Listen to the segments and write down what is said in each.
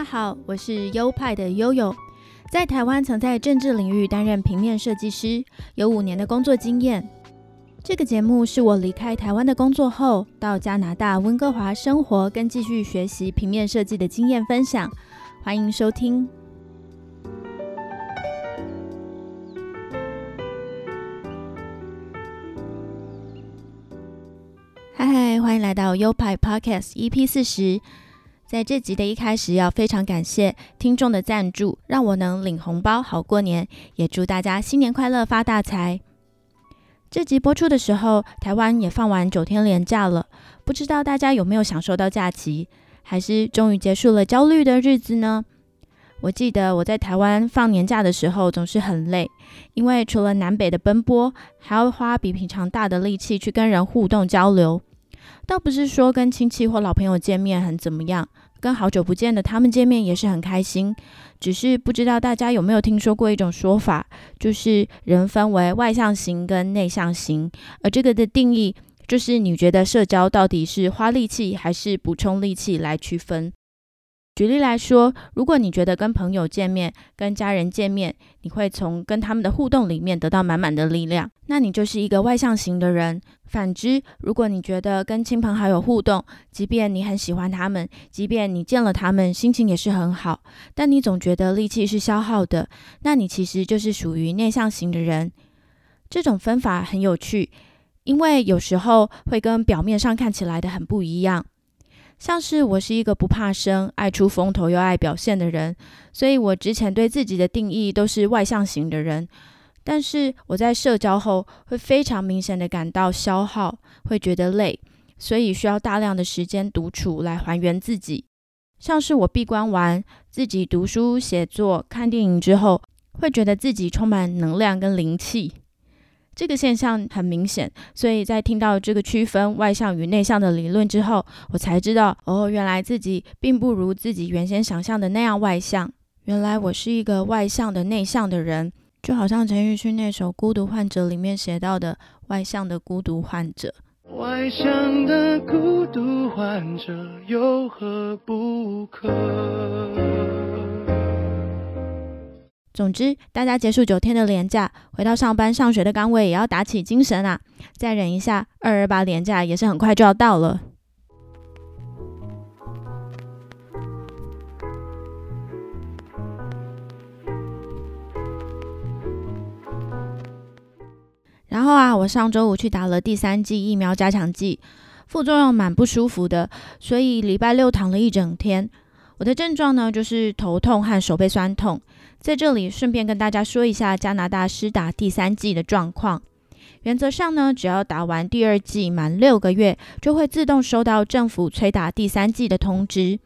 大家好，我是优派的悠悠，在台湾曾在政治领域担任平面设计师，有五年的工作经验。这个节目是我离开台湾的工作后，到加拿大温哥华生活跟继续学习平面设计的经验分享，欢迎收听。嗨嗨，欢迎来到优派 Podcast EP 四十。在这集的一开始，要非常感谢听众的赞助，让我能领红包好过年，也祝大家新年快乐发大财。这集播出的时候，台湾也放完九天连假了，不知道大家有没有享受到假期，还是终于结束了焦虑的日子呢？我记得我在台湾放年假的时候总是很累，因为除了南北的奔波，还要花比平常大的力气去跟人互动交流。倒不是说跟亲戚或老朋友见面很怎么样，跟好久不见的他们见面也是很开心。只是不知道大家有没有听说过一种说法，就是人分为外向型跟内向型，而这个的定义就是你觉得社交到底是花力气还是补充力气来区分。举例来说，如果你觉得跟朋友见面、跟家人见面，你会从跟他们的互动里面得到满满的力量，那你就是一个外向型的人。反之，如果你觉得跟亲朋好友互动，即便你很喜欢他们，即便你见了他们心情也是很好，但你总觉得力气是消耗的，那你其实就是属于内向型的人。这种分法很有趣，因为有时候会跟表面上看起来的很不一样。像是我是一个不怕生、爱出风头又爱表现的人，所以我之前对自己的定义都是外向型的人。但是我在社交后会非常明显的感到消耗，会觉得累，所以需要大量的时间独处来还原自己。像是我闭关完，自己读书、写作、看电影之后，会觉得自己充满能量跟灵气。这个现象很明显，所以在听到这个区分外向与内向的理论之后，我才知道，哦，原来自己并不如自己原先想象的那样外向。原来我是一个外向的内向的人，就好像陈奕迅那首《孤独患者》里面写到的外向的孤独患者。外向的孤独患者有何不可？总之，大家结束九天的连假，回到上班上学的岗位，也要打起精神啊！再忍一下，二二八连假也是很快就要到了。然后啊，我上周五去打了第三剂疫苗加强剂，副作用蛮不舒服的，所以礼拜六躺了一整天。我的症状呢，就是头痛和手背酸痛。在这里顺便跟大家说一下加拿大施打第三剂的状况。原则上呢，只要打完第二剂满六个月，就会自动收到政府催打第三剂的通知。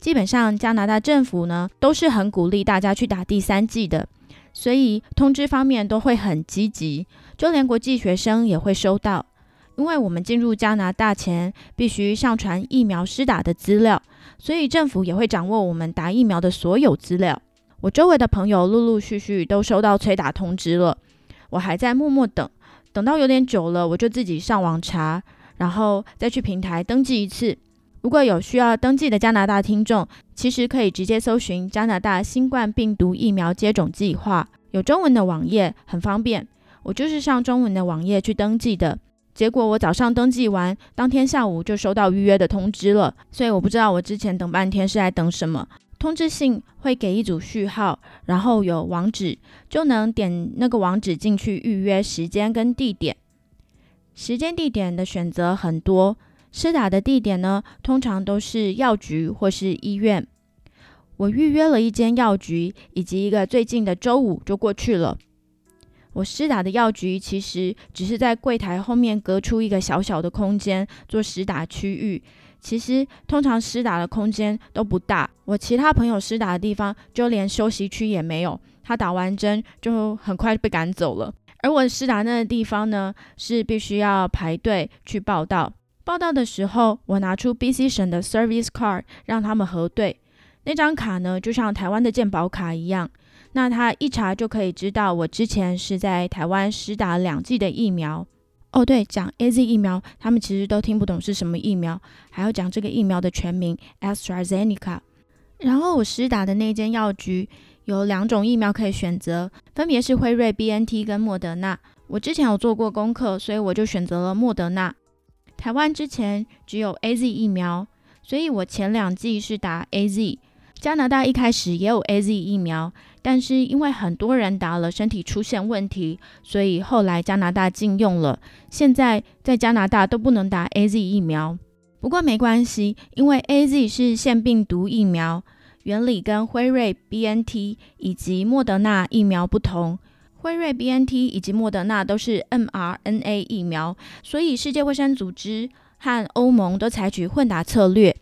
基本上加拿大政府呢都是很鼓励大家去打第三剂的，所以通知方面都会很积极，就连国际学生也会收到。因为我们进入加拿大前必须上传疫苗施打的资料。所以政府也会掌握我们打疫苗的所有资料。我周围的朋友陆陆续续都收到催打通知了，我还在默默等，等到有点久了，我就自己上网查，然后再去平台登记一次。如果有需要登记的加拿大听众，其实可以直接搜寻加拿大新冠病毒疫苗接种计划，有中文的网页，很方便。我就是上中文的网页去登记的。结果我早上登记完，当天下午就收到预约的通知了，所以我不知道我之前等半天是在等什么。通知信会给一组序号，然后有网址，就能点那个网址进去预约时间跟地点。时间地点的选择很多，施打的地点呢，通常都是药局或是医院。我预约了一间药局，以及一个最近的周五就过去了。我施打的药局其实只是在柜台后面隔出一个小小的空间做施打区域。其实通常施打的空间都不大。我其他朋友施打的地方就连休息区也没有，他打完针就很快被赶走了。而我施打那个地方呢，是必须要排队去报到。报到的时候，我拿出 BC 省的 Service Card 让他们核对。那张卡呢，就像台湾的健保卡一样。那他一查就可以知道我之前是在台湾施打两剂的疫苗。哦，对，讲 A Z 疫苗，他们其实都听不懂是什么疫苗，还要讲这个疫苗的全名 AstraZeneca。然后我施打的那间药局有两种疫苗可以选择，分别是辉瑞 BNT 跟莫德纳。我之前有做过功课，所以我就选择了莫德纳。台湾之前只有 A Z 疫苗，所以我前两季是打 A Z。加拿大一开始也有 A Z 疫苗，但是因为很多人打了身体出现问题，所以后来加拿大禁用了。现在在加拿大都不能打 A Z 疫苗。不过没关系，因为 A Z 是腺病毒疫苗，原理跟辉瑞 B N T 以及莫德纳疫苗不同。辉瑞 B N T 以及莫德纳都是 m R N A 疫苗，所以世界卫生组织和欧盟都采取混打策略。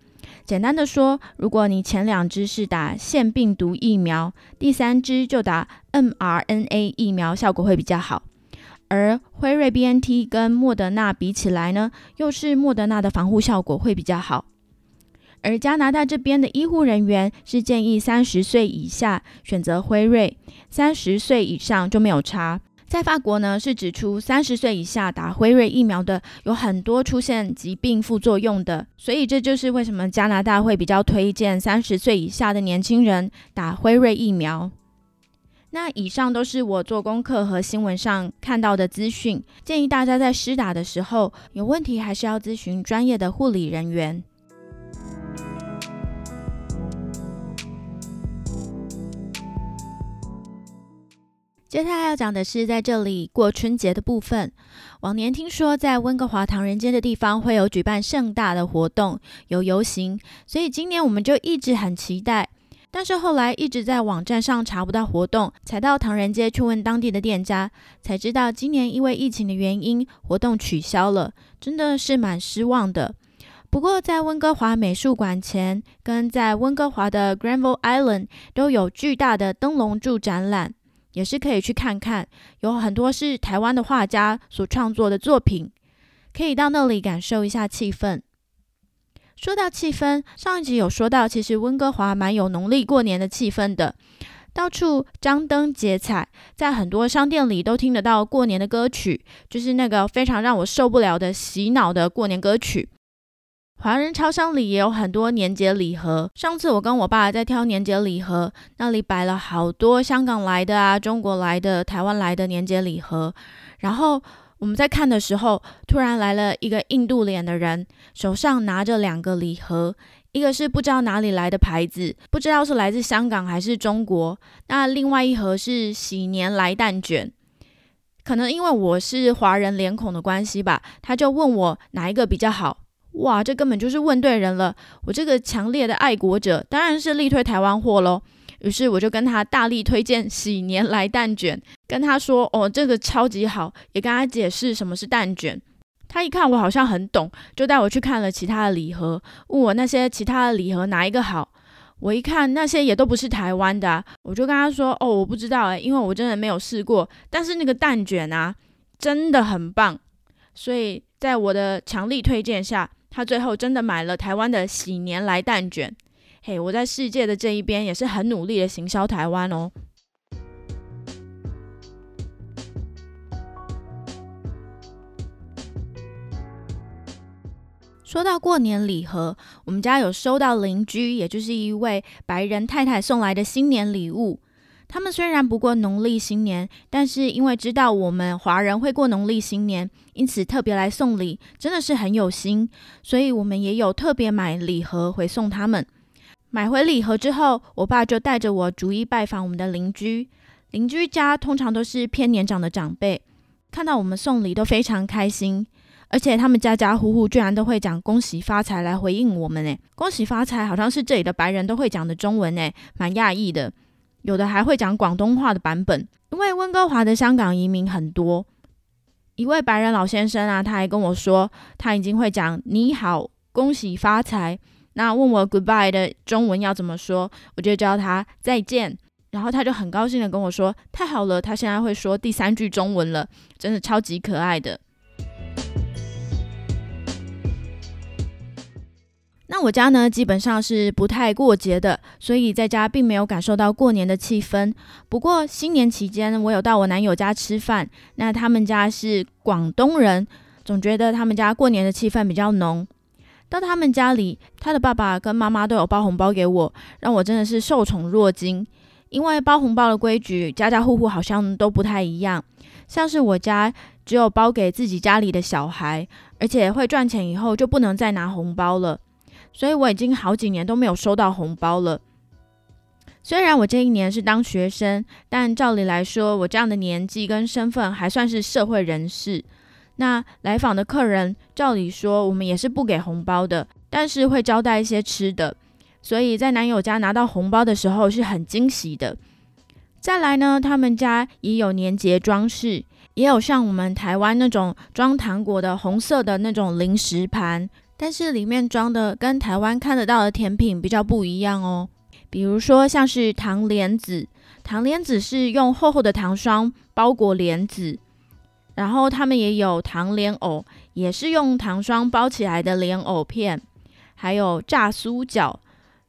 简单的说，如果你前两支是打腺病毒疫苗，第三支就打 m R N A 疫苗，效果会比较好。而辉瑞 B N T 跟莫德纳比起来呢，又是莫德纳的防护效果会比较好。而加拿大这边的医护人员是建议三十岁以下选择辉瑞，三十岁以上就没有差。在法国呢，是指出三十岁以下打辉瑞疫苗的有很多出现疾病副作用的，所以这就是为什么加拿大会比较推荐三十岁以下的年轻人打辉瑞疫苗。那以上都是我做功课和新闻上看到的资讯，建议大家在施打的时候有问题还是要咨询专业的护理人员。接下来要讲的是在这里过春节的部分。往年听说在温哥华唐人街的地方会有举办盛大的活动，有游行，所以今年我们就一直很期待。但是后来一直在网站上查不到活动，才到唐人街去问当地的店家，才知道今年因为疫情的原因，活动取消了，真的是蛮失望的。不过在温哥华美术馆前，跟在温哥华的 Granville Island 都有巨大的灯笼柱展览。也是可以去看看，有很多是台湾的画家所创作的作品，可以到那里感受一下气氛。说到气氛，上一集有说到，其实温哥华蛮有农历过年的气氛的，到处张灯结彩，在很多商店里都听得到过年的歌曲，就是那个非常让我受不了的洗脑的过年歌曲。华人超商里也有很多年节礼盒。上次我跟我爸在挑年节礼盒，那里摆了好多香港来的啊、中国来的、台湾来的年节礼盒。然后我们在看的时候，突然来了一个印度脸的人，手上拿着两个礼盒，一个是不知道哪里来的牌子，不知道是来自香港还是中国。那另外一盒是喜年来蛋卷，可能因为我是华人脸孔的关系吧，他就问我哪一个比较好。哇，这根本就是问对人了！我这个强烈的爱国者，当然是力推台湾货喽。于是我就跟他大力推荐喜年来蛋卷，跟他说：“哦，这个超级好。”也跟他解释什么是蛋卷。他一看我好像很懂，就带我去看了其他的礼盒，问我那些其他的礼盒哪一个好。我一看那些也都不是台湾的，我就跟他说：“哦，我不知道诶，因为我真的没有试过。但是那个蛋卷啊，真的很棒。所以在我的强力推荐下。”他最后真的买了台湾的喜年来蛋卷，嘿，我在世界的这一边也是很努力的行销台湾哦。说到过年礼盒，我们家有收到邻居，也就是一位白人太太送来的新年礼物。他们虽然不过农历新年，但是因为知道我们华人会过农历新年，因此特别来送礼，真的是很有心。所以我们也有特别买礼盒回送他们。买回礼盒之后，我爸就带着我逐一拜访我们的邻居。邻居家通常都是偏年长的长辈，看到我们送礼都非常开心，而且他们家家户户居然都会讲“恭喜发财”来回应我们。诶，恭喜发财好像是这里的白人都会讲的中文，诶，蛮讶异的。有的还会讲广东话的版本，因为温哥华的香港移民很多。一位白人老先生啊，他还跟我说，他已经会讲“你好，恭喜发财”。那问我 “goodbye” 的中文要怎么说，我就教他“再见”。然后他就很高兴的跟我说：“太好了，他现在会说第三句中文了，真的超级可爱的。”那我家呢，基本上是不太过节的，所以在家并没有感受到过年的气氛。不过新年期间，我有到我男友家吃饭，那他们家是广东人，总觉得他们家过年的气氛比较浓。到他们家里，他的爸爸跟妈妈都有包红包给我，让我真的是受宠若惊。因为包红包的规矩，家家户户好像都不太一样。像是我家只有包给自己家里的小孩，而且会赚钱以后就不能再拿红包了。所以我已经好几年都没有收到红包了。虽然我这一年是当学生，但照理来说，我这样的年纪跟身份还算是社会人士。那来访的客人，照理说我们也是不给红包的，但是会招待一些吃的。所以在男友家拿到红包的时候是很惊喜的。再来呢，他们家也有年节装饰，也有像我们台湾那种装糖果的红色的那种零食盘，但是里面装的跟台湾看得到的甜品比较不一样哦。比如说像是糖莲子，糖莲子是用厚厚的糖霜包裹莲子。然后他们也有糖莲藕，也是用糖霜包起来的莲藕片，还有炸酥饺。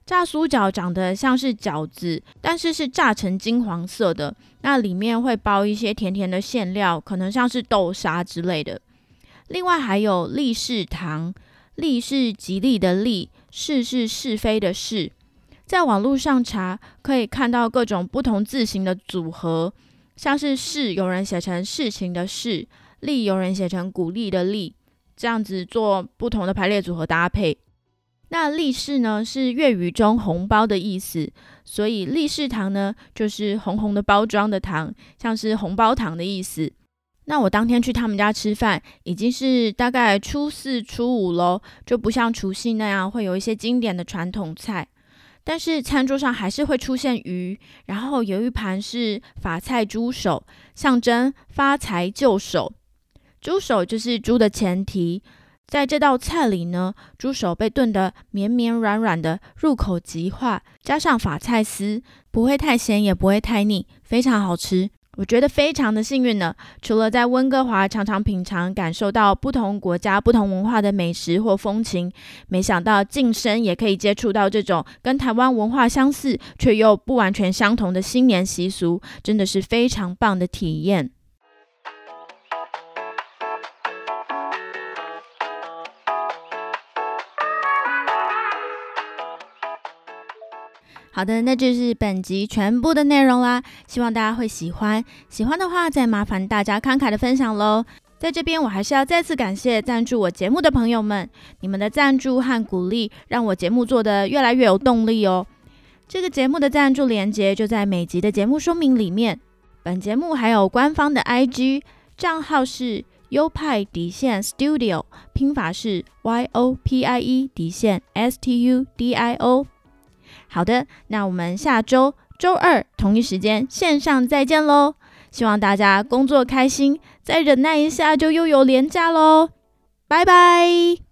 炸酥饺长得像是饺子，但是是炸成金黄色的，那里面会包一些甜甜的馅料，可能像是豆沙之类的。另外还有利是糖，利是吉利的利，是是是非的是。在网络上查，可以看到各种不同字形的组合。像是“事”有人写成事情的“事”，“利”有人写成鼓励的“利”，这样子做不同的排列组合搭配。那“利是”呢，是粤语中红包的意思，所以“利是糖”呢，就是红红的包装的糖，像是红包糖的意思。那我当天去他们家吃饭，已经是大概初四、初五喽，就不像除夕那样会有一些经典的传统菜。但是餐桌上还是会出现鱼，然后有一盘是法菜猪手，象征发财就手。猪手就是猪的前提，在这道菜里呢，猪手被炖得绵绵软软的，入口即化，加上法菜丝，不会太咸，也不会太腻，非常好吃。我觉得非常的幸运呢，除了在温哥华常常品尝、感受到不同国家、不同文化的美食或风情，没想到晋升也可以接触到这种跟台湾文化相似却又不完全相同的新年习俗，真的是非常棒的体验。好的，那就是本集全部的内容啦，希望大家会喜欢。喜欢的话，再麻烦大家慷慨的分享喽。在这边，我还是要再次感谢赞助我节目的朋友们，你们的赞助和鼓励，让我节目做得越来越有动力哦。这个节目的赞助链接就在每集的节目说明里面。本节目还有官方的 IG 账号是优派底线 Studio，拼法是 Y O P I E 底线 S T U D I O。好的，那我们下周周二同一时间线上再见喽！希望大家工作开心，再忍耐一下就又有连假喽！拜拜。